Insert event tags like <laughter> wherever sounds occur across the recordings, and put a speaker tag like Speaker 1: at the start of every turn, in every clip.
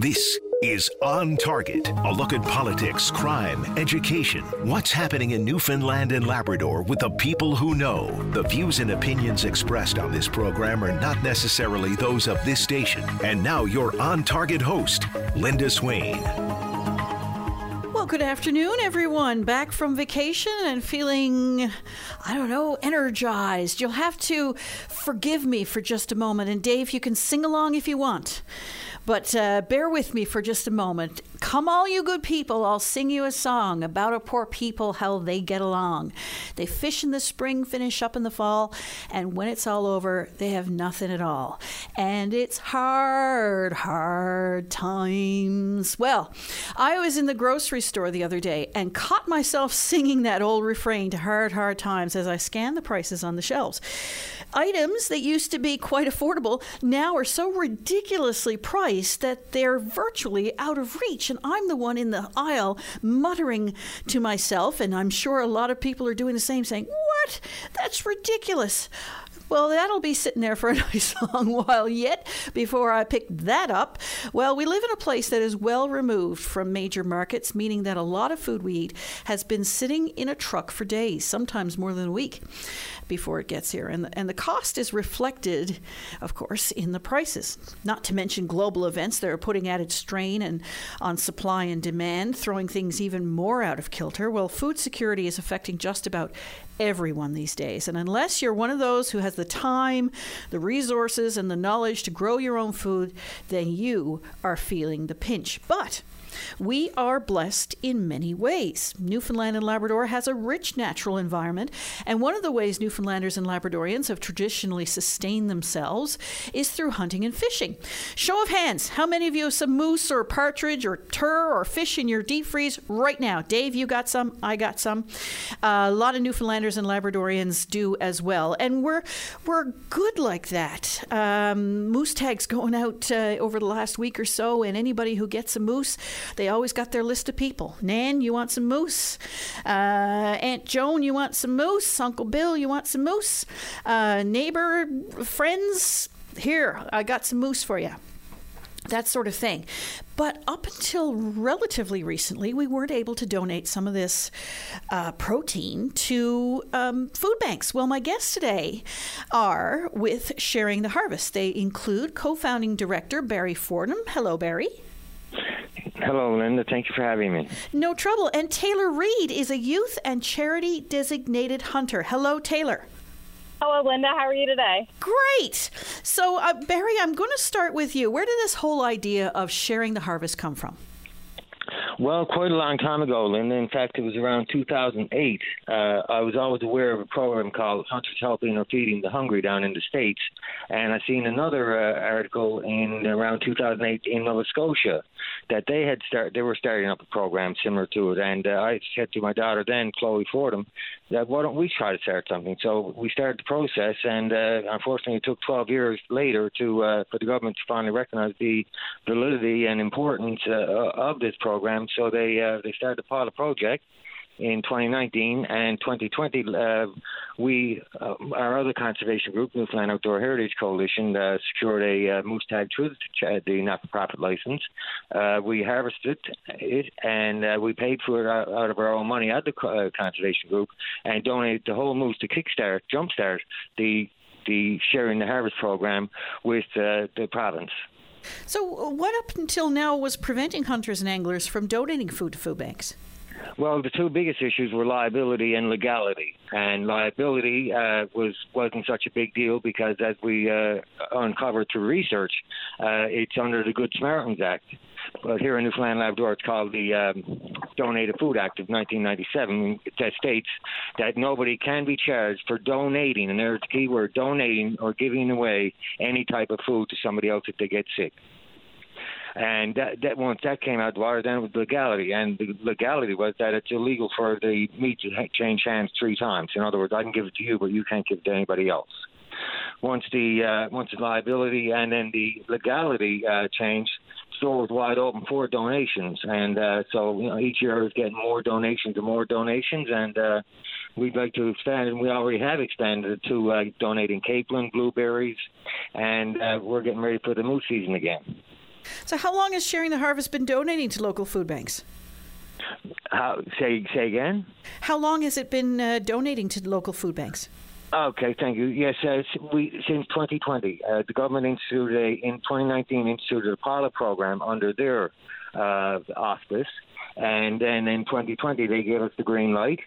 Speaker 1: This is On Target, a look at politics, crime, education, what's happening in Newfoundland and Labrador with the people who know. The views and opinions expressed on this program are not necessarily those of this station. And now, your On Target host, Linda Swain.
Speaker 2: Well, good afternoon, everyone. Back from vacation and feeling, I don't know, energized. You'll have to forgive me for just a moment. And Dave, you can sing along if you want. But uh, bear with me for just a moment. Come, all you good people, I'll sing you a song about a poor people, how they get along. They fish in the spring, finish up in the fall, and when it's all over, they have nothing at all. And it's hard, hard times. Well, I was in the grocery store the other day and caught myself singing that old refrain to hard, hard times as I scanned the prices on the shelves. Items that used to be quite affordable now are so ridiculously priced that they're virtually out of reach. And I'm the one in the aisle muttering to myself, and I'm sure a lot of people are doing the same, saying, What? That's ridiculous. Well, that'll be sitting there for a <laughs> nice long while yet before I pick that up. Well, we live in a place that is well removed from major markets, meaning that a lot of food we eat has been sitting in a truck for days, sometimes more than a week before it gets here. And and the cost is reflected, of course, in the prices. Not to mention global events that are putting added strain and on supply and demand, throwing things even more out of kilter. Well, food security is affecting just about everyone these days. And unless you're one of those who has the time, the resources, and the knowledge to grow your own food, then you are feeling the pinch. But we are blessed in many ways. Newfoundland and Labrador has a rich natural environment, and one of the ways Newfoundlanders and Labradorians have traditionally sustained themselves is through hunting and fishing. Show of hands, how many of you have some moose or partridge or turr or fish in your deep freeze right now? Dave, you got some, I got some. Uh, a lot of Newfoundlanders and Labradorians do as well, and we're we're good like that. Um, moose tags going out uh, over the last week or so, and anybody who gets a moose they always got their list of people. Nan, you want some moose? Uh, Aunt Joan, you want some moose? Uncle Bill, you want some moose? Uh, neighbor, friends, here, I got some moose for you that sort of thing. But up until relatively recently, we weren't able to donate some of this uh, protein to um, food banks. Well, my guests today are with Sharing the Harvest. They include co founding director Barry Fordham. Hello, Barry.
Speaker 3: Hello, Linda. Thank you for having me.
Speaker 2: No trouble. And Taylor Reed is a youth and charity designated hunter. Hello, Taylor.
Speaker 4: Hello, Linda. How are you today?
Speaker 2: Great. So, uh, Barry, I'm going to start with you. Where did this whole idea of sharing the harvest come from?
Speaker 3: Well, quite a long time ago, Linda. In fact, it was around 2008. Uh, I was always aware of a program called Hunters Helping or Feeding the Hungry down in the States. And I seen another uh, article in around 2008 in Nova Scotia that they had start they were starting up a program similar to it. And uh, I said to my daughter then, Chloe Fordham, that why don't we try to start something? So we started the process, and uh, unfortunately, it took 12 years later to uh, for the government to finally recognize the validity and importance uh, of this program. So they uh, they started the pilot project in 2019 and 2020, uh, we, uh, our other conservation group, Newfoundland Outdoor Heritage Coalition, uh, secured a uh, moose tag through the, not-for-profit license. Uh, we harvested it and uh, we paid for it out, out, of our own money at the conservation group and donated the whole moose to Kickstart, Jumpstart, the the sharing the harvest program with the province.
Speaker 2: So, what up until now was preventing hunters and anglers from donating food to food banks?
Speaker 3: Well, the two biggest issues were liability and legality. And liability uh, was wasn't such a big deal because, as we uh, uncovered through research, uh, it's under the Good Samaritans Act. But here in Newfoundland Labrador, it's called the um, Donated Food Act of 1997 that states that nobody can be charged for donating, and there's the key word, donating or giving away any type of food to somebody else if they get sick. And that, that once that came out, water, then was legality, and the legality was that it's illegal for the meat to change hands three times. In other words, I can give it to you, but you can't give it to anybody else. Once the uh, once the liability and then the legality uh, changed, store was wide open for donations, and uh, so you know, each year is getting more donations and more donations, and uh, we'd like to expand, and we already have expanded to uh, donating capelin, blueberries, and uh, we're getting ready for the moose season again.
Speaker 2: So, how long has Sharing the Harvest been donating to local food banks?
Speaker 3: How, say say again.
Speaker 2: How long has it been uh, donating to local food banks?
Speaker 3: Okay, thank you. Yes, uh, we since 2020, uh, the government instituted a, in 2019 instituted a pilot program under their uh, auspice, and then in 2020 they gave us the green light.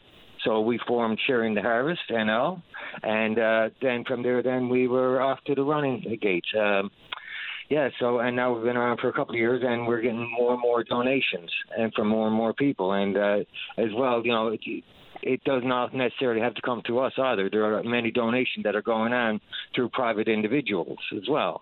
Speaker 3: So we formed Sharing the Harvest NL, and uh, then from there, then we were off to the running gates. Um, yeah, so and now we've been around for a couple of years, and we're getting more and more donations, and from more and more people, and uh, as well, you know, it, it does not necessarily have to come to us either. There are many donations that are going on through private individuals as well.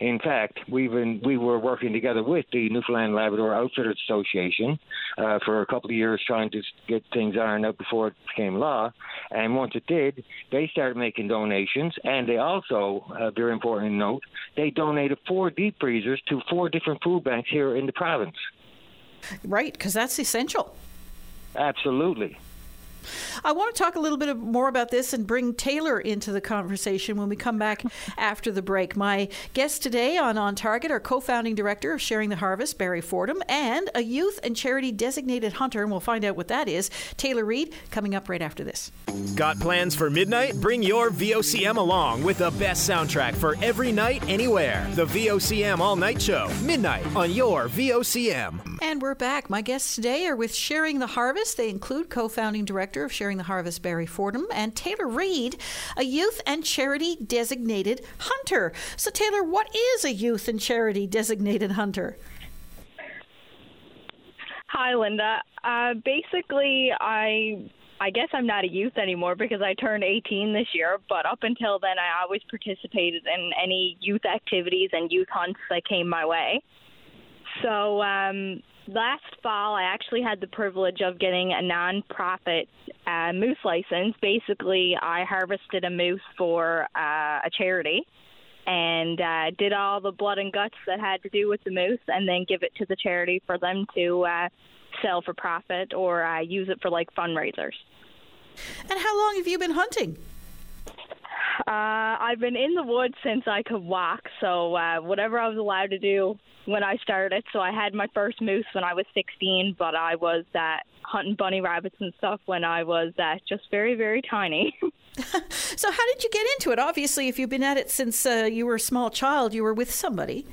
Speaker 3: In fact, we've been, we were working together with the Newfoundland Labrador Outfitters Association uh, for a couple of years trying to get things ironed out before it became law. And once it did, they started making donations. And they also, uh, very important note, they donated four deep freezers to four different food banks here in the province.
Speaker 2: Right, because that's essential.
Speaker 3: Absolutely.
Speaker 2: I want to talk a little bit more about this and bring Taylor into the conversation when we come back <laughs> after the break. My guests today on On Target are co founding director of Sharing the Harvest, Barry Fordham, and a youth and charity designated hunter, and we'll find out what that is, Taylor Reed, coming up right after this.
Speaker 5: Got plans for midnight? Bring your VOCM along with the best soundtrack for every night, anywhere. The VOCM All Night Show, midnight on your VOCM.
Speaker 2: And we're back. My guests today are with Sharing the Harvest. They include co founding director of Sharing the Harvest, Barry Fordham, and Taylor Reed, a youth and charity designated hunter. So, Taylor, what is a youth and charity designated hunter?
Speaker 4: Hi, Linda. Uh, basically, I I guess I'm not a youth anymore because I turned 18 this year. But up until then, I always participated in any youth activities and youth hunts that came my way. So um, last fall, I actually had the privilege of getting a nonprofit uh, moose license. Basically, I harvested a moose for uh, a charity and uh, did all the blood and guts that had to do with the moose, and then give it to the charity for them to uh, sell for profit or uh, use it for like fundraisers.
Speaker 2: And how long have you been hunting?
Speaker 4: Uh, I've been in the woods since I could walk, so uh, whatever I was allowed to do when I started. So I had my first moose when I was 16, but I was uh, hunting bunny rabbits and stuff when I was uh, just very, very tiny. <laughs>
Speaker 2: so how did you get into it? Obviously, if you've been at it since uh, you were a small child, you were with somebody.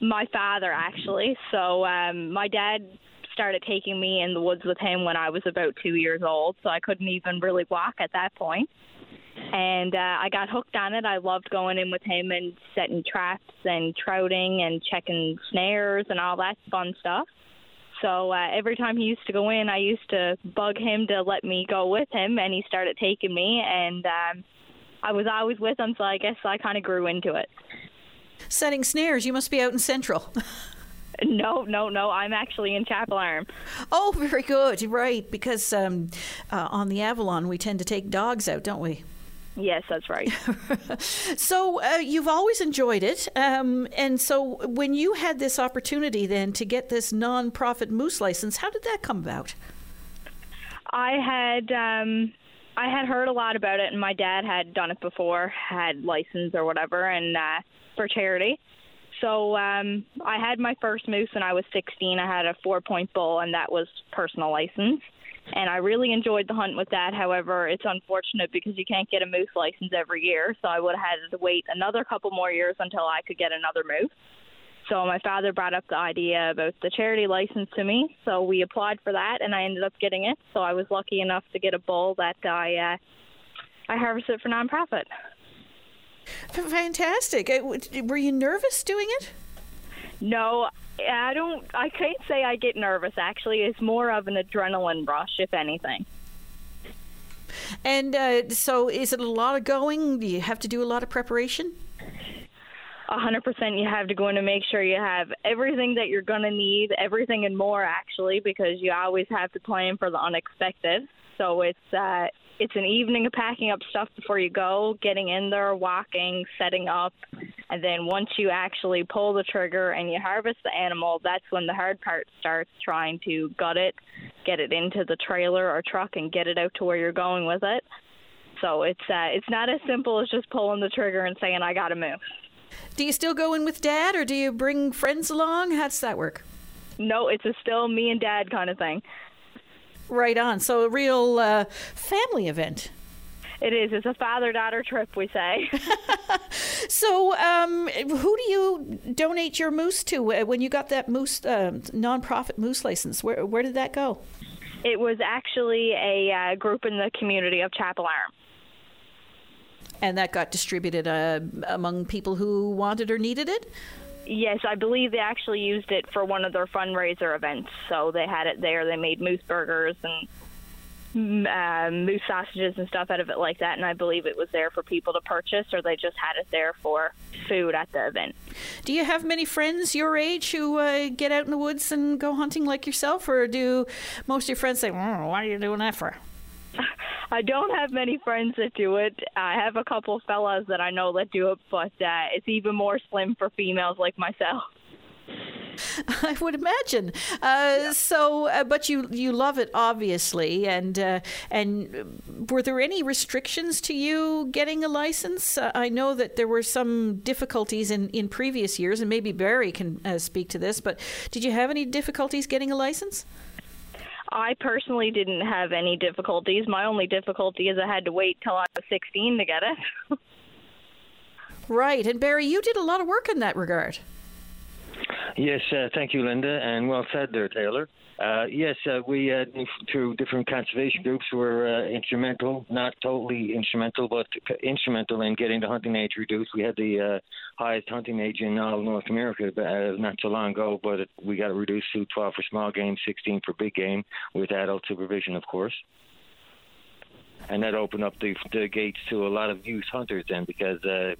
Speaker 4: My father, actually. So um, my dad started taking me in the woods with him when I was about two years old, so I couldn't even really walk at that point and uh, I got hooked on it. I loved going in with him and setting traps and trouting and checking snares and all that fun stuff. So uh, every time he used to go in, I used to bug him to let me go with him, and he started taking me, and um, I was always with him. So I guess I kind of grew into it.
Speaker 2: Setting snares, you must be out in Central. <laughs>
Speaker 4: No, no, no. I'm actually in Chapel Arm.
Speaker 2: Oh, very good. Right, because um, uh, on the Avalon we tend to take dogs out, don't we?
Speaker 4: Yes, that's right. <laughs>
Speaker 2: so uh, you've always enjoyed it, um, and so when you had this opportunity then to get this nonprofit moose license, how did that come about?
Speaker 4: I had um, I had heard a lot about it, and my dad had done it before, had license or whatever, and uh, for charity. So um, I had my first moose when I was 16. I had a four point bull, and that was personal license and I really enjoyed the hunt with that. However, it's unfortunate because you can't get a moose license every year, so I would have had to wait another couple more years until I could get another moose. So my father brought up the idea about the charity license to me, so we applied for that, and I ended up getting it. So I was lucky enough to get a bull that I uh, I harvested for nonprofit.
Speaker 2: Fantastic! Uh, were you nervous doing it?
Speaker 4: No, I don't. I can't say I get nervous. Actually, it's more of an adrenaline rush, if anything.
Speaker 2: And uh, so, is it a lot of going? Do you have to do a lot of preparation?
Speaker 4: A hundred percent. You have to go in and make sure you have everything that you're going to need, everything and more, actually, because you always have to plan for the unexpected. So it's uh, it's an evening of packing up stuff before you go, getting in there, walking, setting up, and then once you actually pull the trigger and you harvest the animal, that's when the hard part starts trying to gut it, get it into the trailer or truck and get it out to where you're going with it. So it's uh, it's not as simple as just pulling the trigger and saying I got to move.
Speaker 2: Do you still go in with dad or do you bring friends along? How does that work?
Speaker 4: No, it's a still me and dad kind of thing.
Speaker 2: Right on. So a real uh, family event.
Speaker 4: It is. It's a father daughter trip, we say. <laughs>
Speaker 2: so, um, who do you donate your moose to when you got that moose uh, nonprofit moose license? Where where did that go?
Speaker 4: It was actually a uh, group in the community of Chapel Arm.
Speaker 2: And that got distributed uh, among people who wanted or needed it?
Speaker 4: Yes, I believe they actually used it for one of their fundraiser events. So they had it there. They made moose burgers and uh, moose sausages and stuff out of it like that, and I believe it was there for people to purchase, or they just had it there for food at the event.
Speaker 2: Do you have many friends your age who uh, get out in the woods and go hunting like yourself, or do most of your friends say, mm, "What are you doing that for"? <laughs>
Speaker 4: I don't have many friends that do it. I have a couple of fellas that I know that do it, but uh, it's even more slim for females like myself. <laughs>
Speaker 2: I would imagine. Uh, yeah. So, uh, but you you love it obviously, and uh, and were there any restrictions to you getting a license? Uh, I know that there were some difficulties in in previous years, and maybe Barry can uh, speak to this. But did you have any difficulties getting a license?
Speaker 4: I personally didn't have any difficulties. My only difficulty is I had to wait till I was 16 to get it. <laughs>
Speaker 2: right, and Barry, you did a lot of work in that regard.
Speaker 3: Yes, uh, thank you, Linda, and well said there, Taylor. Uh, yes, uh, we uh, through different conservation groups were uh, instrumental, not totally instrumental, but instrumental in getting the hunting age reduced. We had the uh, highest hunting age in all North America uh, not so long ago, but it, we got it reduced to 12 for small game, 16 for big game, with adult supervision, of course and that opened up the, the gates to a lot of youth hunters then because uh,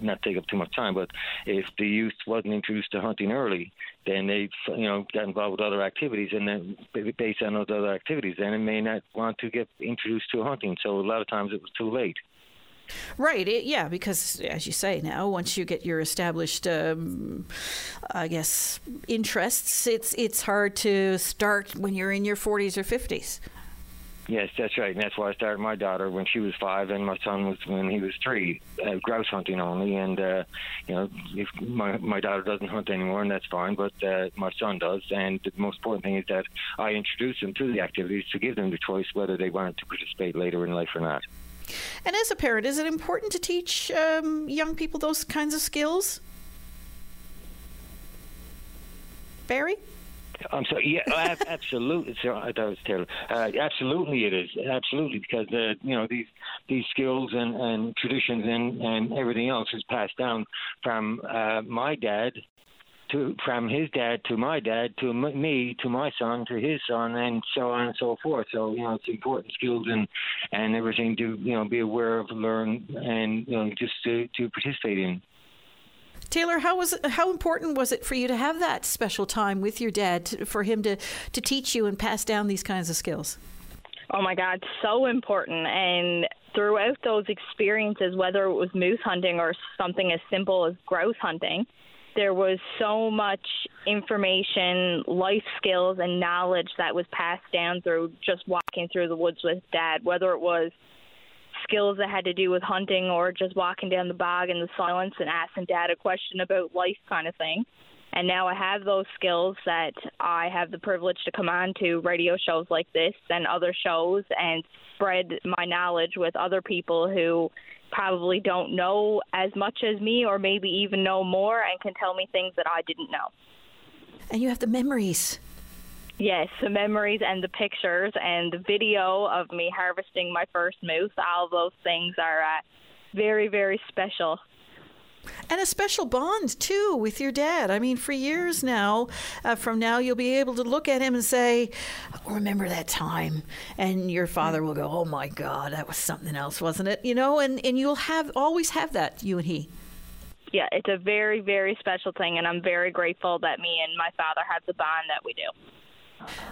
Speaker 3: not take up too much time but if the youth wasn't introduced to hunting early then they you know got involved with other activities and then based on those other activities then it may not want to get introduced to hunting so a lot of times it was too late
Speaker 2: Right. It, yeah, because as you say now, once you get your established, um, I guess, interests, it's it's hard to start when you're in your 40s or 50s.
Speaker 3: Yes, that's right, and that's why I started my daughter when she was five, and my son was when he was three, uh, grouse hunting only. And uh, you know, if my my daughter doesn't hunt anymore, and that's fine, but uh, my son does. And the most important thing is that I introduce them to the activities to give them the choice whether they want to participate later in life or not.
Speaker 2: And as a parent, is it important to teach um, young people those kinds of skills? Barry?
Speaker 3: I'm sorry. Yeah, absolutely. that was Taylor. Uh, absolutely, it is. Absolutely, because uh, you know these these skills and, and traditions and, and everything else is passed down from uh, my dad to from his dad to my dad to me to my son to his son and so on and so forth. So you know it's important skills and and everything to you know be aware of, learn, and you know just to to participate in.
Speaker 2: Taylor, how was how important was it for you to have that special time with your dad to, for him to to teach you and pass down these kinds of skills?
Speaker 4: Oh my God, so important. And throughout those experiences, whether it was moose hunting or something as simple as grouse hunting, there was so much information, life skills, and knowledge that was passed down through just walking through the woods with dad, whether it was skills that had to do with hunting or just walking down the bog in the silence and asking dad a question about life kind of thing. And now I have those skills that I have the privilege to come on to radio shows like this and other shows and spread my knowledge with other people who probably don't know as much as me or maybe even know more and can tell me things that I didn't know.
Speaker 2: And you have the memories.
Speaker 4: Yes, the memories and the pictures and the video of me harvesting my first moose, all those things are uh, very, very special.
Speaker 2: And a special bond, too, with your dad. I mean, for years now, uh, from now, you'll be able to look at him and say, oh, Remember that time? And your father will go, Oh my God, that was something else, wasn't it? You know, and, and you'll have always have that, you and he.
Speaker 4: Yeah, it's a very, very special thing, and I'm very grateful that me and my father have the bond that we do.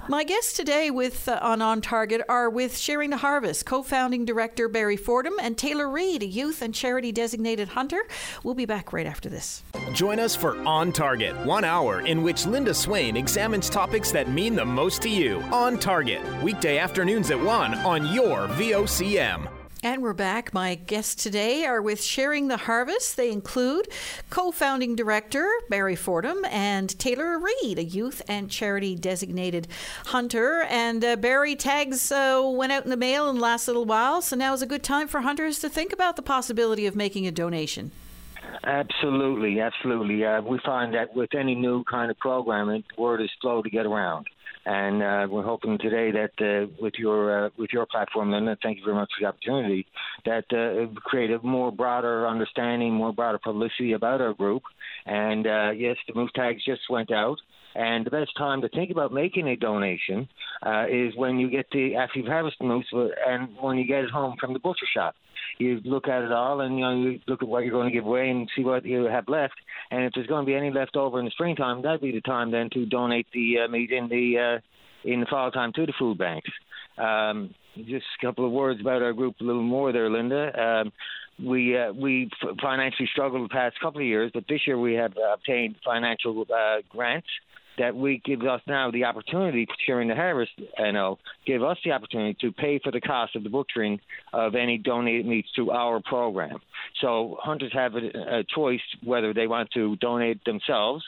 Speaker 2: My guests today with uh, on On Target are with Sharing the Harvest co-founding director Barry Fordham and Taylor Reed, a youth and charity designated hunter. We'll be back right after this.
Speaker 5: Join us for On Target, one hour in which Linda Swain examines topics that mean the most to you. On Target, weekday afternoons at 1 on your VOCM.
Speaker 2: And we're back. My guests today are with Sharing the Harvest. They include co founding director Barry Fordham and Taylor Reed, a youth and charity designated hunter. And uh, Barry tags uh, went out in the mail in the last little while, so now is a good time for hunters to think about the possibility of making a donation.
Speaker 3: Absolutely, absolutely. Uh, we find that with any new kind of programming, word is slow to get around and uh, we're hoping today that uh, with your uh, with your platform, Linda, thank you very much for the opportunity, that uh, create a more broader understanding, more broader publicity about our group. And uh, yes, the move tags just went out. And the best time to think about making a donation uh, is when you get the after you've harvested moose and when you get it home from the butcher shop you look at it all and you know you look at what you're going to give away and see what you have left. And if there's going to be any left over in the springtime, that'd be the time then to donate the uh, meat in the uh, in the fall time to the food banks. Um, just a couple of words about our group, a little more there, Linda. Um, we uh, we financially struggled the past couple of years, but this year we have obtained financial uh, grants that we give us now the opportunity, sharing the harvest, you know, give us the opportunity to pay for the cost of the butchering of any donated meats to our program. So hunters have a, a choice whether they want to donate themselves,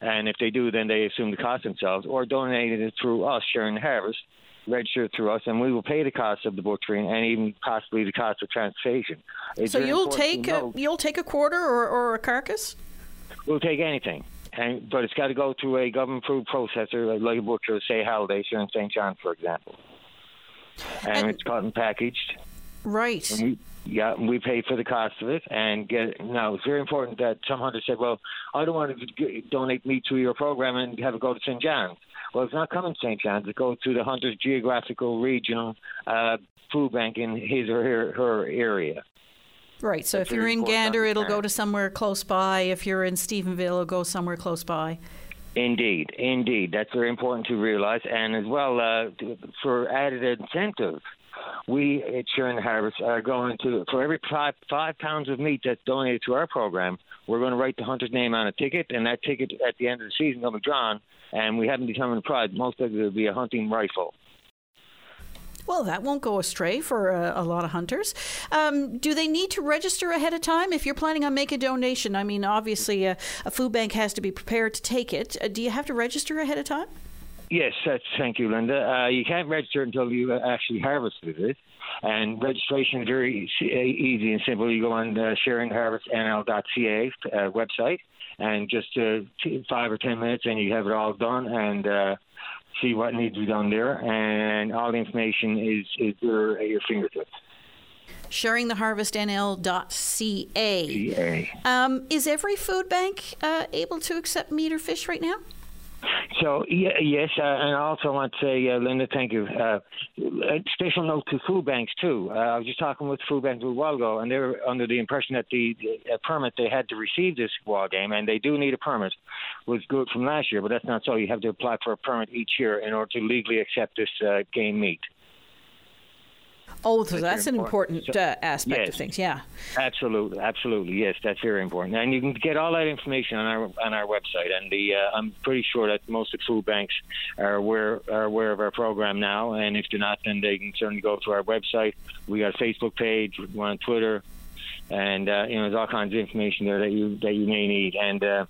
Speaker 3: and if they do, then they assume the cost themselves, or donate it through us, sharing the harvest register through us, and we will pay the cost of the butchering and even possibly the cost of transportation.
Speaker 2: It's so you'll take a, you'll take a quarter or, or a carcass.
Speaker 3: We'll take anything and but it's got to go through a government-approved processor, like a butcher, say Halliday here in St. John, for example. And, and it's cut and packaged.
Speaker 2: Right.
Speaker 3: And we, yeah, we pay for the cost of it, and get now. It's very important that some hunters said, "Well, I don't want to donate meat to your program and have it go to St. John's." Well, it's not coming to St. John's. It goes to the hunter's geographical regional uh, food bank in his or her, her area.
Speaker 2: Right. So if you're in Gander, it'll go to somewhere close by. If you're in Stephenville, it'll go somewhere close by.
Speaker 3: Indeed, indeed, that's very important to realize, and as well uh, for added incentive, we at Sharing the Harvest are going to for every five five pounds of meat that's donated to our program, we're going to write the hunter's name on a ticket, and that ticket at the end of the season will be drawn, and we haven't determined the prize. Most of it will be a hunting rifle.
Speaker 2: Well, that won't go astray for a, a lot of hunters. Um, do they need to register ahead of time if you're planning on making a donation? I mean, obviously, a, a food bank has to be prepared to take it. Uh, do you have to register ahead of time?
Speaker 3: Yes, thank you, Linda. Uh, you can't register until you actually harvested it. And registration is very easy and simple. You go on the sharingharvestnl.ca uh, website, and just uh, five or ten minutes, and you have it all done. And uh, see what needs to be done there, and all the information is is there at your fingertips.
Speaker 2: SharingTheHarvestNL.ca. Um, is every food bank uh, able to accept meat or fish right now?
Speaker 3: So yeah, yes, uh, and I also want to say, uh, Linda, thank you. Uh, a special note to food banks too. Uh, I was just talking with food banks a while ago, and they were under the impression that the, the permit they had to receive this wild game, and they do need a permit, was good from last year, but that's not so. You have to apply for a permit each year in order to legally accept this uh, game meat.
Speaker 2: Oh, so that's, an important, so, uh, aspect
Speaker 3: yes,
Speaker 2: of things. Yeah.
Speaker 3: Absolutely, absolutely. Yes, that's very important, and you can get all that information on our on our website. And the uh, I'm pretty sure that most of the food banks are aware are aware of our program now. And if they're not, then they can certainly go to our website. We got a Facebook page. We're on Twitter, and uh, you know there's all kinds of information there that you that you may need. And uh,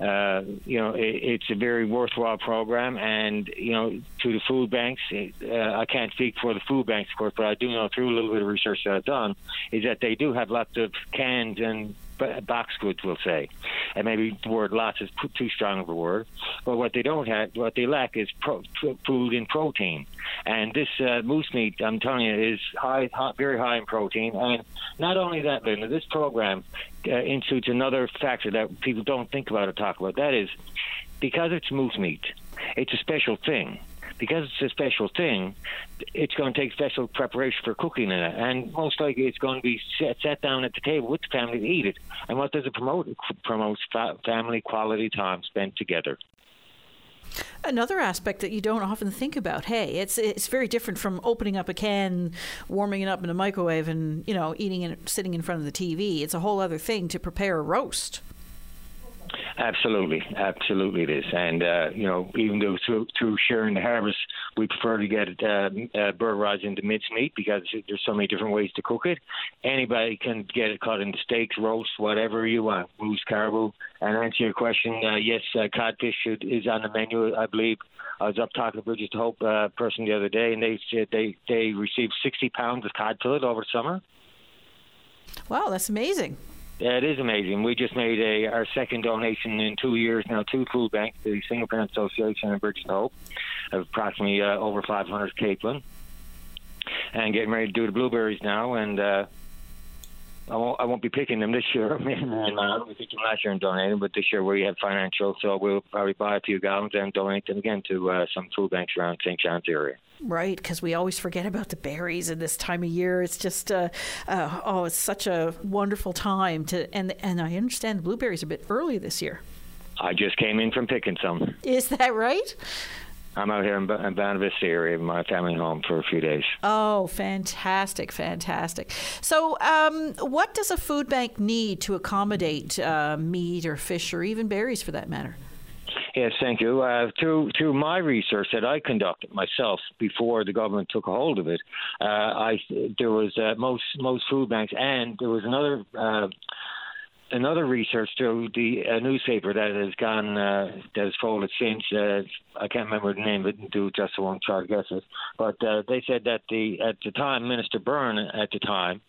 Speaker 3: uh, you know, it, it's a very worthwhile program. And, you know, to the food banks, it, uh, I can't speak for the food banks, of course, but I do know through a little bit of research that I've done is that they do have lots of cans and box goods, we'll say. And maybe the word lots is too strong of a word. But what they don't have, what they lack is pro, food and protein. And this uh, moose meat, I'm telling you, is high, high, very high in protein. And not only that, Linda, this program uh, another factor that people don't think about or talk about. That is, because it's moose meat, it's a special thing because it's a special thing, it's going to take special preparation for cooking in it, and most likely it's going to be set, set down at the table with the family to eat it. And what does it promote? It promotes fa- family quality time spent together.
Speaker 2: Another aspect that you don't often think about. Hey, it's it's very different from opening up a can, warming it up in a microwave, and you know eating it sitting in front of the TV. It's a whole other thing to prepare a roast.
Speaker 3: Absolutely, absolutely it is. And, uh, you know, even though through, through sharing the harvest, we prefer to get uh, uh, bird into mincemeat because there's so many different ways to cook it. Anybody can get it cut into steaks, roast, whatever you want, moose, caribou. And answer your question, uh, yes, uh, codfish should, is on the menu, I believe. I was up talking to Bridges to Hope uh, person the other day, and they said they, they received 60 pounds of cod fillet over summer.
Speaker 2: Wow, that's amazing.
Speaker 3: Yeah, it is amazing. We just made a our second donation in two years now to Food Bank, the Single Parent Association and Bridges to Hope, of approximately uh, over 500 capelin, and getting ready to do the blueberries now. And uh, I won't I won't be picking them this year. <laughs> I mean, uh, we picked them last year and donated, but this year we have financial, so we'll probably buy a few gallons and donate them again to uh, some food banks around St. John's area.
Speaker 2: Right, because we always forget about the berries in this time of year. It's just, uh, uh, oh, it's such a wonderful time to, and and I understand the blueberries are a bit early this year.
Speaker 3: I just came in from picking some.
Speaker 2: Is that right?
Speaker 3: I'm out here in, in Bonavista area, my family home for a few days.
Speaker 2: Oh, fantastic, fantastic. So, um, what does a food bank need to accommodate uh, meat or fish or even berries for that matter?
Speaker 3: Yes, thank you. Uh, through through my research that I conducted myself before the government took a hold of it, uh, I there was uh, most most food banks, and there was another uh, another research through the newspaper that has gone uh, that has folded since. Uh, I can't remember the name it. Do just I won't try to guess it. But uh, they said that the at the time Minister Byrne at the time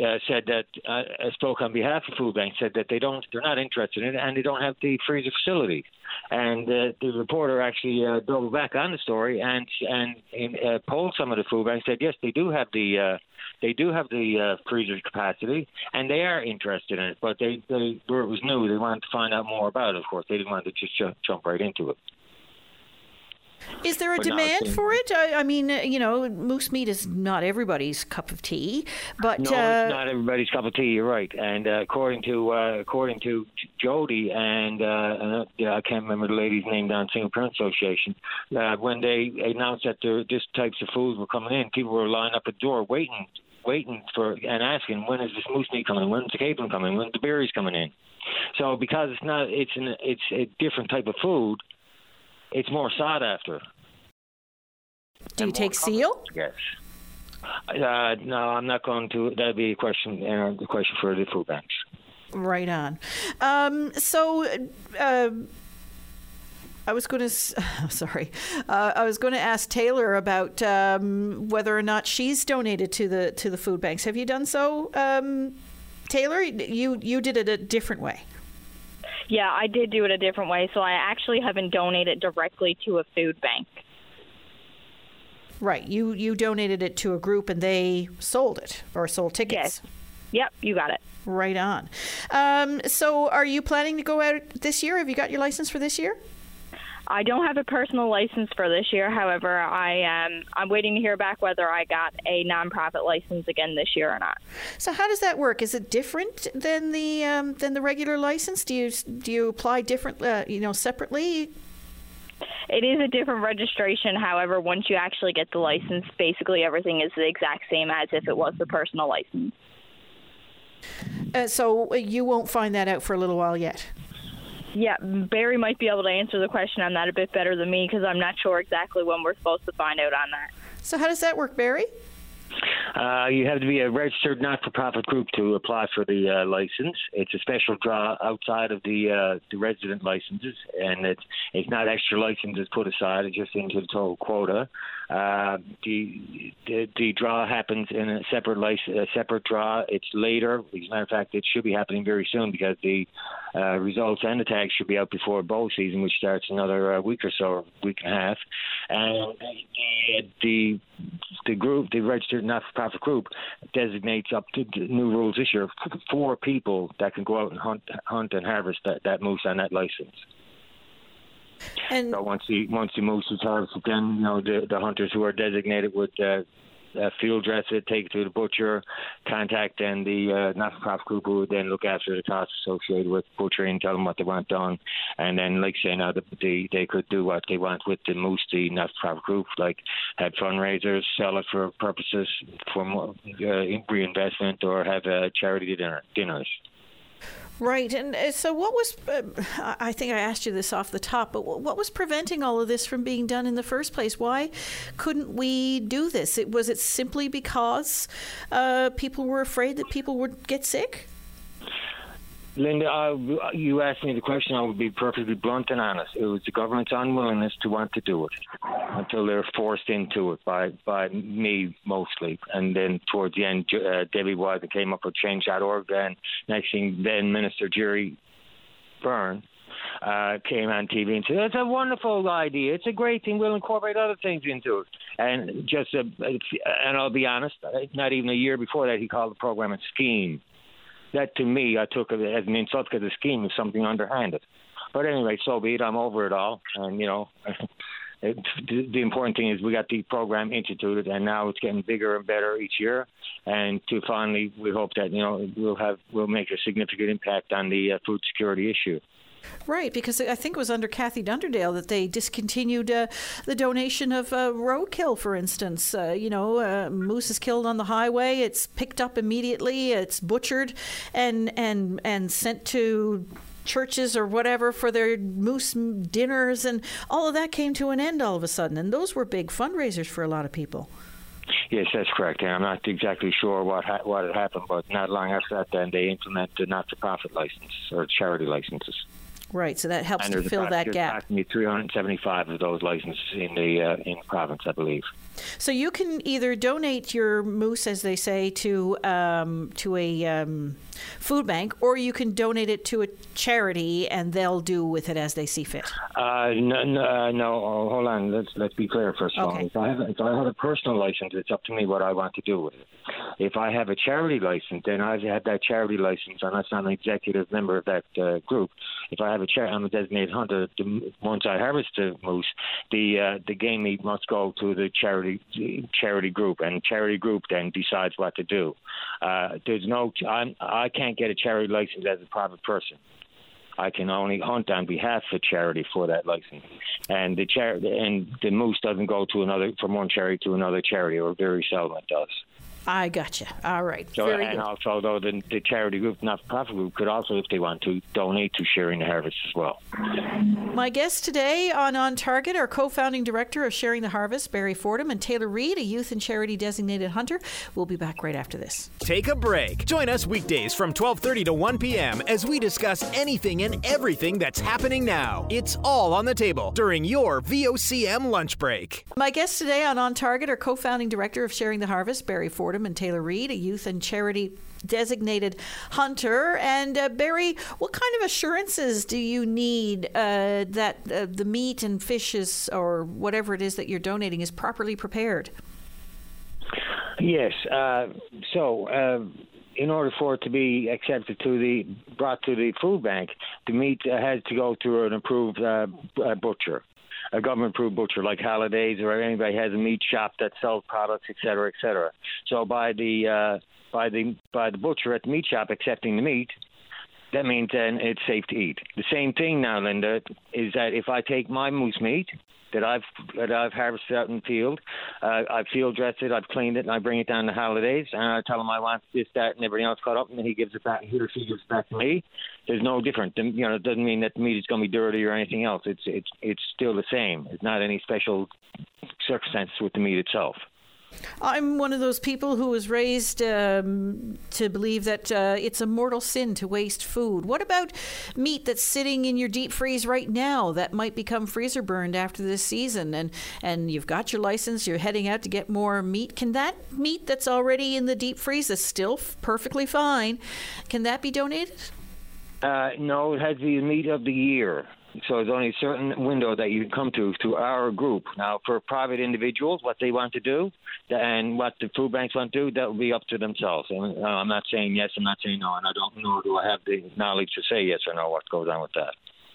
Speaker 3: uh, said that uh, spoke on behalf of food banks said that they don't they're not interested in it and they don't have the freezer facility. And uh, the reporter actually uh, doubled back on the story and and, and uh, polled some of the food banks said yes they do have the uh, they do have the uh, freezer capacity and they are interested in it but they they where it was new they wanted to find out more about it of course. They didn't want to just jump right into it
Speaker 2: is there a but demand for it? I, I, mean, uh, you know, moose meat is not everybody's cup of tea, but
Speaker 3: no,
Speaker 2: uh,
Speaker 3: it's not everybody's cup of tea. You're right. And uh, according to uh, according to Jody and, uh, I can't remember the lady's name down Single Parent Association, uh, when they announced that there, this types of foods were coming in, people were lining up at the door waiting waiting for and asking when is this moose meat coming? When's the capon coming? When's the berries coming in? So because it's not, it's an, it's a different type of food it's more sought after.
Speaker 2: Do you take seal?
Speaker 3: Yes. Uh, no, I'm not going to. That'd be a question. Uh, the question for the food banks.
Speaker 2: Right on. Um, so. Uh, I was going <laughs> to, sorry, uh, I was going to ask Taylor about um, whether or not she's donated to the to the food banks. Have you done so, um, Taylor? You you did it a different way.
Speaker 4: Yeah, I did do it a different way. So I actually haven't donated directly to a food bank.
Speaker 2: Right. You you donated it to a group and they sold it or sold tickets.
Speaker 4: Yes. Yep, you got it.
Speaker 2: Right on. Um, so, are you planning to go out this year? Have you got your license for this year?
Speaker 4: I don't have a personal license for this year. However, I am I'm waiting to hear back whether I got a nonprofit license again this year or not.
Speaker 2: So how does that work? Is it different than the um, than the regular license? Do you do you apply different uh, you know separately?
Speaker 4: It is a different registration. However, once you actually get the license, basically everything is the exact same as if it was the personal license.
Speaker 2: Uh, so you won't find that out for a little while yet.
Speaker 4: Yeah, Barry might be able to answer the question on that a bit better than me because I'm not sure exactly when we're supposed to find out on that.
Speaker 2: So, how does that work, Barry?
Speaker 3: Uh, you have to be a registered not-for-profit group to apply for the uh, license. It's a special draw outside of the uh, the resident licenses, and it's it's not extra licenses put aside. It's just into the total quota. Uh, the, the, the draw happens in a separate license, a separate draw. It's later. As a matter of fact, it should be happening very soon because the uh, results and the tags should be out before bow season, which starts another uh, week or so, week and a half. And the the, the group, the registered not-for-profit group, designates up to new rules this year four people that can go out and hunt, hunt and harvest that, that moose on that license. And so once the once the moose is harvested, then you know the the hunters who are designated would uh, uh, field dress it, take it to the butcher, contact then the uh, not-for-profit group who would then look after the costs associated with butchering, tell them what they want done, and then like say now the, the, they could do what they want with the moose, the not-for-profit group, like have fundraisers, sell it for purposes for more, uh, reinvestment, or have a charity dinner, dinners.
Speaker 2: Right. And uh, so, what was, uh, I think I asked you this off the top, but what was preventing all of this from being done in the first place? Why couldn't we do this? It, was it simply because uh, people were afraid that people would get sick?
Speaker 3: Linda, I, you asked me the question. I would be perfectly blunt and honest. It was the government's unwillingness to want to do it until they're forced into it by by me mostly, and then towards the end, uh, Debbie Wiseman came up with Change.org, and next thing, then Minister Gerry Byrne uh, came on TV and said, "It's a wonderful idea. It's a great thing. We'll incorporate other things into it." And just, a, and I'll be honest, not even a year before that, he called the program a scheme that to me, I took it as an insult because the scheme was something underhanded. But anyway, so be it. I'm over it all, and you know. <laughs> The important thing is we got the program instituted, and now it's getting bigger and better each year. And to finally, we hope that you know we'll have we'll make a significant impact on the uh, food security issue.
Speaker 2: Right, because I think it was under Kathy Dunderdale that they discontinued uh, the donation of uh, roadkill, for instance. Uh, you know, uh, moose is killed on the highway, it's picked up immediately, it's butchered, and and and sent to churches or whatever for their moose dinners, and all of that came to an end all of a sudden. And those were big fundraisers for a lot of people.
Speaker 3: Yes, that's correct. And I'm not exactly sure what ha- what had happened, but not long after that, then they implemented the not-for-profit license or charity licenses.
Speaker 2: Right, so that helps to fill that gap.
Speaker 3: 375 of those licenses in the uh, in the province, I believe.
Speaker 2: So you can either donate your moose, as they say, to um, to a um, food bank, or you can donate it to a charity, and they'll do with it as they see fit.
Speaker 3: Uh, no, no, uh, no oh, hold on. Let's let's be clear first of okay. all. If I have if I have a personal license, it's up to me what I want to do with it. If I have a charity license, then I've had that charity license, unless I'm an executive member of that uh, group. If I have a char- I'm a designated hunter. The, once I harvest the moose, the uh, the game meat must go to the charity charity group, and charity group then decides what to do. Uh, there's no I'm, I can't get a charity license as a private person. I can only hunt on behalf of charity for that license, and the charity and the moose doesn't go to another from one charity to another charity, or very seldom it does.
Speaker 2: I gotcha. All right.
Speaker 3: So,
Speaker 2: Very
Speaker 3: and
Speaker 2: good.
Speaker 3: also, though, the, the charity group, not for profit group, could also, if they want to, donate to Sharing the Harvest as well.
Speaker 2: My guests today on On Target are co founding director of Sharing the Harvest, Barry Fordham, and Taylor Reed, a youth and charity designated hunter. We'll be back right after this.
Speaker 5: Take a break. Join us weekdays from 12:30 to 1 p.m. as we discuss anything and everything that's happening now. It's all on the table during your VOCM lunch break.
Speaker 2: My guests today on On Target are co founding director of Sharing the Harvest, Barry Fordham Fordham and Taylor Reed, a youth and charity designated hunter. And uh, Barry, what kind of assurances do you need uh, that uh, the meat and fishes or whatever it is that you're donating is properly prepared?
Speaker 3: Yes. Uh, so uh, in order for it to be accepted to the brought to the food bank, the meat uh, has to go through an approved uh, butcher a government approved butcher like Halliday's or anybody has a meat shop that sells products, et cetera, et cetera. So by the uh, by the by the butcher at the meat shop accepting the meat, that means then it's safe to eat. The same thing now, Linda, is that if I take my moose meat that I've that I've harvested out in the field. Uh, I field dressed it, I've cleaned it, and I bring it down to Halliday's, and I tell I want this, that, and everything else cut up, and he gives it back. He or she gives it back to me. There's no different. You know, it doesn't mean that the meat is going to be dirty or anything else. It's it's it's still the same. It's not any special circumstances with the meat itself.
Speaker 2: I'm one of those people who was raised um, to believe that uh, it's a mortal sin to waste food. What about meat that's sitting in your deep freeze right now that might become freezer burned after this season? And and you've got your license, you're heading out to get more meat. Can that meat that's already in the deep freeze is still f- perfectly fine? Can that be donated?
Speaker 3: Uh, no, it has the meat of the year. So there's only a certain window that you can come to to our group. Now, for private individuals, what they want to do and what the food banks want to do, that will be up to themselves. And uh, I'm not saying yes, I'm not saying no, and I don't know do I have the knowledge to say yes or no what goes on with that.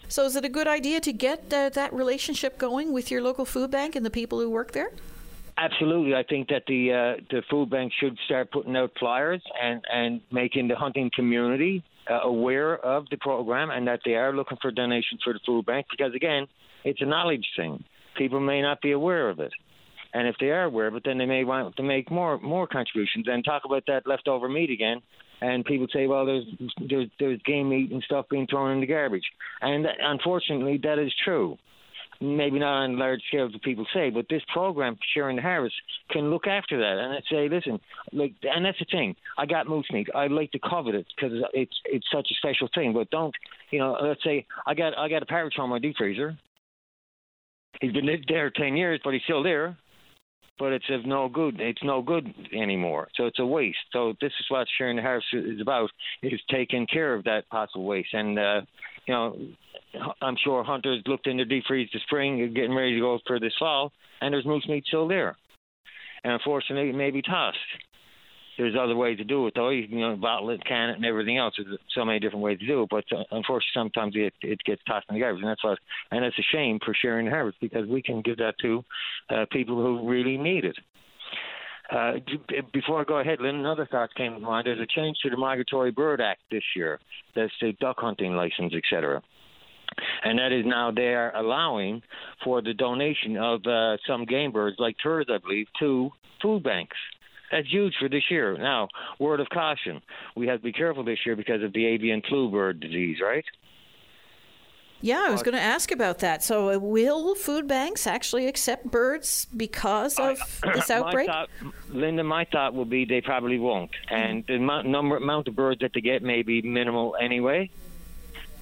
Speaker 2: So, is it a good idea to get uh, that relationship going with your local food bank and the people who work there?
Speaker 3: Absolutely, I think that the uh, the food bank should start putting out flyers and and making the hunting community uh, aware of the program and that they are looking for donations for the food bank because again, it's a knowledge thing. People may not be aware of it. And if they are aware of it, then they may want to make more more contributions. And talk about that leftover meat again. and people say, well, there's there's, there's game meat and stuff being thrown in the garbage, and unfortunately, that is true. Maybe not on large scale, as people say, but this program, Sharing the Harvest, can look after that and say, listen, like, and that's the thing. I got moose meat. I like to covet it because it's it's such a special thing. But don't, you know, let's say I got I got a parrot on my deep freezer. He's been there ten years, but he's still there but it's of no good. It's no good anymore. So it's a waste. So this is what sharing the harvest is about: is taking care of that possible waste. And uh, you know, I'm sure hunters looked in their deep freeze this spring, getting ready to go for this fall, and there's moose meat still there. And unfortunately, it may be tossed. There's other ways to do it, though. You, know, bottle it, can it, and everything else. There's so many different ways to do it. But uh, unfortunately, sometimes it, it gets tossed in the garbage, and that's what. And it's a shame for sharing the harvest because we can give that to uh, people who really need it. Uh, before I go ahead, Lynn, another thought came to mind. There's a change to the Migratory Bird Act this year. That's the duck hunting license, etc. And that is now they are allowing for the donation of uh, some game birds, like turrs, I believe, to food banks. That's huge for this year. Now, word of caution: we have to be careful this year because of the avian flu bird disease, right?
Speaker 2: Yeah, I was going to ask about that. So, uh, will food banks actually accept birds because of <coughs> this outbreak?
Speaker 3: My thought, Linda, my thought will be they probably won't, and the number amount of birds that they get may be minimal anyway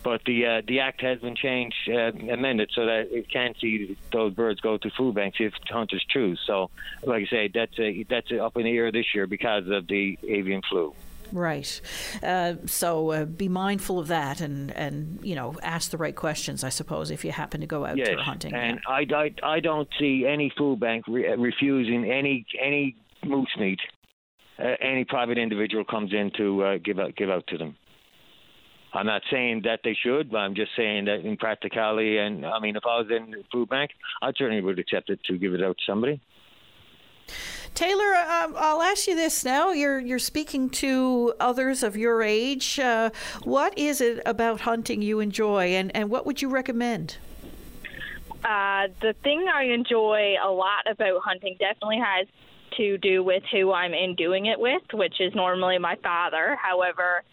Speaker 3: but the uh, the act has been changed, uh, amended, so that it can't see those birds go to food banks if hunters choose. So, like I say, that's a, that's a up in the air this year because of the avian flu.
Speaker 2: Right. Uh, so uh, be mindful of that and, and, you know, ask the right questions, I suppose, if you happen to go out
Speaker 3: yes,
Speaker 2: hunting.
Speaker 3: And I, I, I don't see any food bank re- refusing any any moose meat. Uh, any private individual comes in to uh, give out give out to them. I'm not saying that they should, but I'm just saying that in practicality, and I mean, if I was in the food bank, I certainly would accept it to give it out to somebody.
Speaker 2: Taylor, um, I'll ask you this now. You're you're speaking to others of your age. Uh, what is it about hunting you enjoy, and, and what would you recommend?
Speaker 4: Uh, the thing I enjoy a lot about hunting definitely has to do with who I'm in doing it with, which is normally my father. However,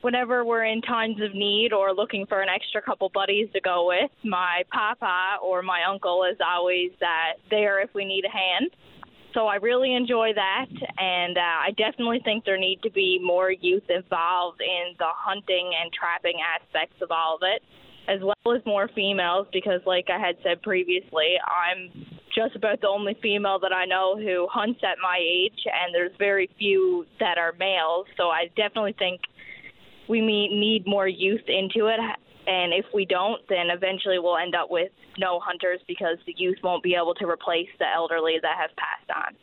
Speaker 4: whenever we're in times of need or looking for an extra couple buddies to go with, my papa or my uncle is always uh, there if we need a hand. So I really enjoy that, and uh, I definitely think there need to be more youth involved in the hunting and trapping aspects of all of it, as well as more females, because like I had said previously, I'm just about the only female that I know who hunts at my age, and there's very few that are males. So I definitely think we need more youth into it. And if we don't, then eventually we'll end up with no hunters because the youth won't be able to replace the elderly that have passed on.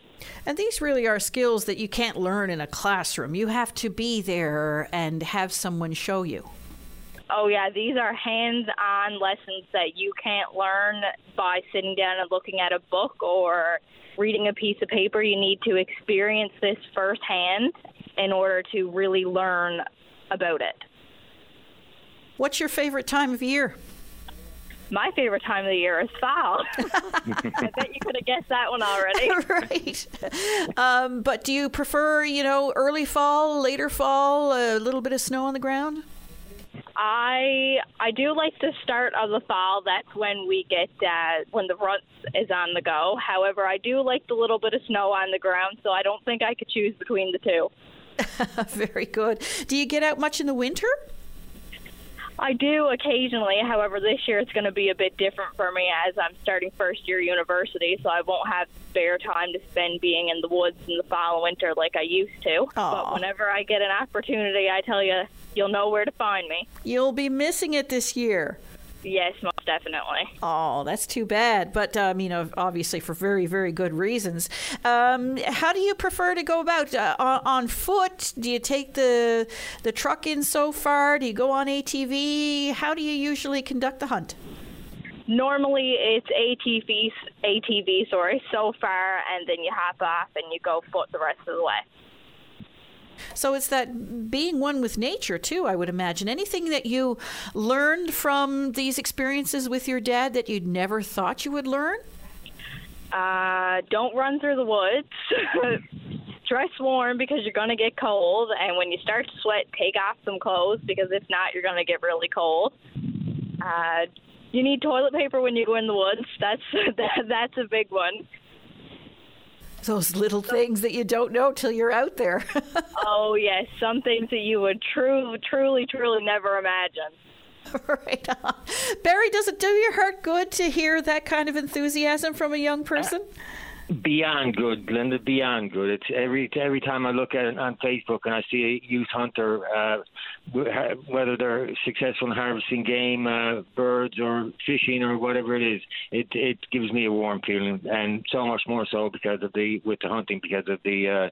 Speaker 2: And these really are skills that you can't learn in a classroom. You have to be there and have someone show you.
Speaker 4: Oh, yeah, these are hands on lessons that you can't learn by sitting down and looking at a book or reading a piece of paper. You need to experience this firsthand in order to really learn about it.
Speaker 2: What's your favorite time of year?
Speaker 4: My favorite time of the year is fall. <laughs> I bet you could have guessed that one already. <laughs>
Speaker 2: right. Um, but do you prefer, you know, early fall, later fall, a little bit of snow on the ground?
Speaker 4: I I do like the start of the fall. That's when we get uh, when the runts is on the go. However, I do like the little bit of snow on the ground, so I don't think I could choose between the two. <laughs>
Speaker 2: Very good. Do you get out much in the winter?
Speaker 4: I do occasionally. However, this year it's going to be a bit different for me as I'm starting first year university, so I won't have spare time to spend being in the woods in the fall and winter like I used to. Aww. But whenever I get an opportunity, I tell you, you'll know where to find me.
Speaker 2: You'll be missing it this year.
Speaker 4: Yes, most definitely.
Speaker 2: Oh, that's too bad. But uh, I mean, obviously for very, very good reasons. Um, how do you prefer to go about uh, on, foot? Do you take the the truck in so far? Do you go on ATV? How do you usually conduct the hunt?
Speaker 4: Normally, it's ATV, ATV, sorry, so far, and then you hop off and you go foot the rest of the way.
Speaker 2: So it's that being one with nature, too, I would imagine. Anything that you learned from these experiences with your dad that you'd never thought you would learn?
Speaker 4: Uh, don't run through the woods. <laughs> dress warm because you're going to get cold. And when you start to sweat, take off some clothes because if not, you're going to get really cold. Uh, you need toilet paper when you go in the woods. That's <laughs> that, that's a big one.
Speaker 2: Those little things that you don't know till you're out there. <laughs>
Speaker 4: oh yes, some things that you would true, truly, truly never imagine. <laughs>
Speaker 2: right. On. Barry, does it do your heart good to hear that kind of enthusiasm from a young person? Uh,
Speaker 3: Beyond good, Linda. Beyond good. It's every every time I look at it on Facebook and I see a youth hunter, uh, whether they're successful in harvesting game, uh, birds, or fishing, or whatever it is, it it gives me a warm feeling, and so much more so because of the with the hunting because of the. Uh,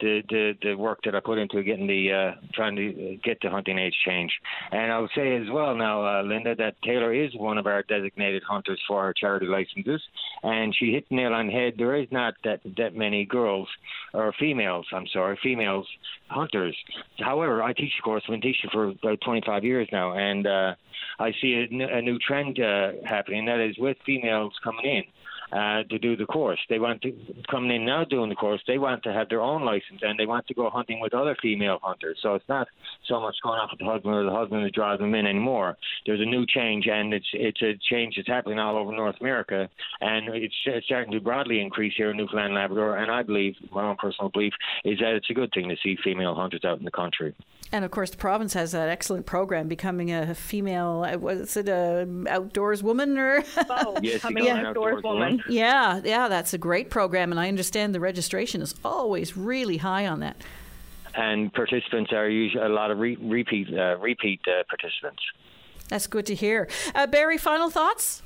Speaker 3: the, the the work that I put into getting the uh, trying to get the hunting age change. And I would say as well now, uh, Linda, that Taylor is one of our designated hunters for our charity licenses, and she hit the nail on the head. There is not that that many girls or females. I'm sorry, females hunters. However, I teach a course. I've been teaching for about 25 years now, and uh, I see a, a new trend uh, happening. That is with females coming in uh, to do the course. They want to come in now doing the course. They want to have their own license and they want to go hunting with other female hunters. So it's not so much going off with the husband or the husband that drives them in anymore. There's a new change, and it's it's a change that's happening all over North America, and it's starting to broadly increase here in Newfoundland and Labrador. And I believe, my own personal belief, is that it's a good thing to see female hunters out in the country.
Speaker 2: And of course, the province has that excellent program, becoming a female. Uh, was it a outdoors woman or?
Speaker 4: Oh, yes, becoming an outdoors woman. woman. <laughs>
Speaker 2: Yeah, yeah, that's a great program, and I understand the registration is always really high on that.
Speaker 3: And participants are usually a lot of re- repeat uh, repeat uh, participants.
Speaker 2: That's good to hear. Uh, Barry, final thoughts?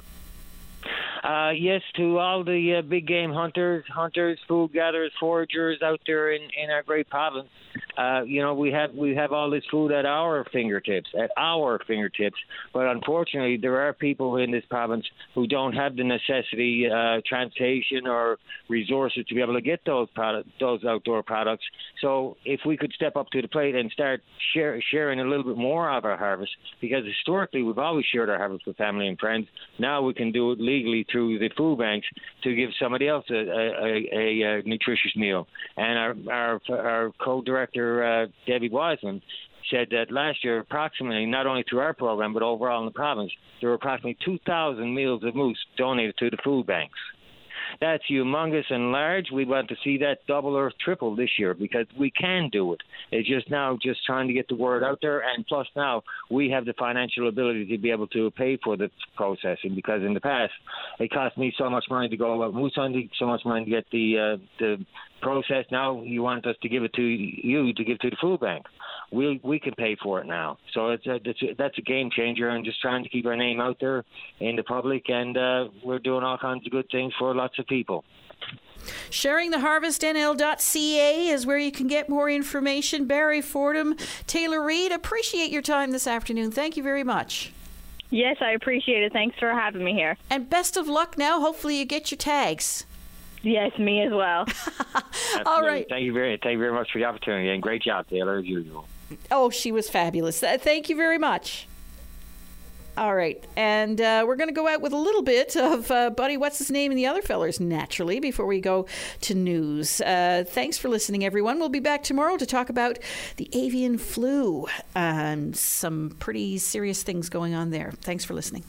Speaker 3: Uh, yes, to all the uh, big game hunters, hunters, food gatherers, foragers out there in, in our great province. Uh, you know, we have we have all this food at our fingertips, at our fingertips. But unfortunately, there are people in this province who don't have the necessity, uh, transportation, or resources to be able to get those product, those outdoor products. So, if we could step up to the plate and start share, sharing a little bit more of our harvest, because historically we've always shared our harvest with family and friends. Now we can do it legally through the food banks to give somebody else a, a, a, a nutritious meal. And our our, our co-director uh, Debbie Wiseman said that last year, approximately, not only through our program, but overall in the province, there were approximately 2,000 meals of moose donated to the food banks. That's humongous and large. We want to see that double or triple this year because we can do it. It's just now just trying to get the word out there, and plus now we have the financial ability to be able to pay for the processing because in the past it cost me so much money to go out moose hunting, so much money to get the uh, the process. Now you want us to give it to you to give to the food bank we we can pay for it now. So it's a, it's a, that's a game changer, and just trying to keep our name out there in the public, and uh, we're doing all kinds of good things for lots of people.
Speaker 2: Sharing the harvest SharingTheHarvestNL.ca is where you can get more information. Barry Fordham, Taylor Reed, appreciate your time this afternoon. Thank you very much.
Speaker 4: Yes, I appreciate it. Thanks for having me here.
Speaker 2: And best of luck now. Hopefully, you get your tags.
Speaker 4: Yes, me as well. <laughs>
Speaker 2: All right.
Speaker 3: Thank you very, thank you very much for the opportunity, and great job, Taylor, as usual.
Speaker 2: Oh, she was fabulous. Thank you very much. All right, and uh, we're going to go out with a little bit of uh, Buddy, Wasisname, and the other fellers, naturally, before we go to news. Uh, thanks for listening, everyone. We'll be back tomorrow to talk about the avian flu and some pretty serious things going on there. Thanks for listening.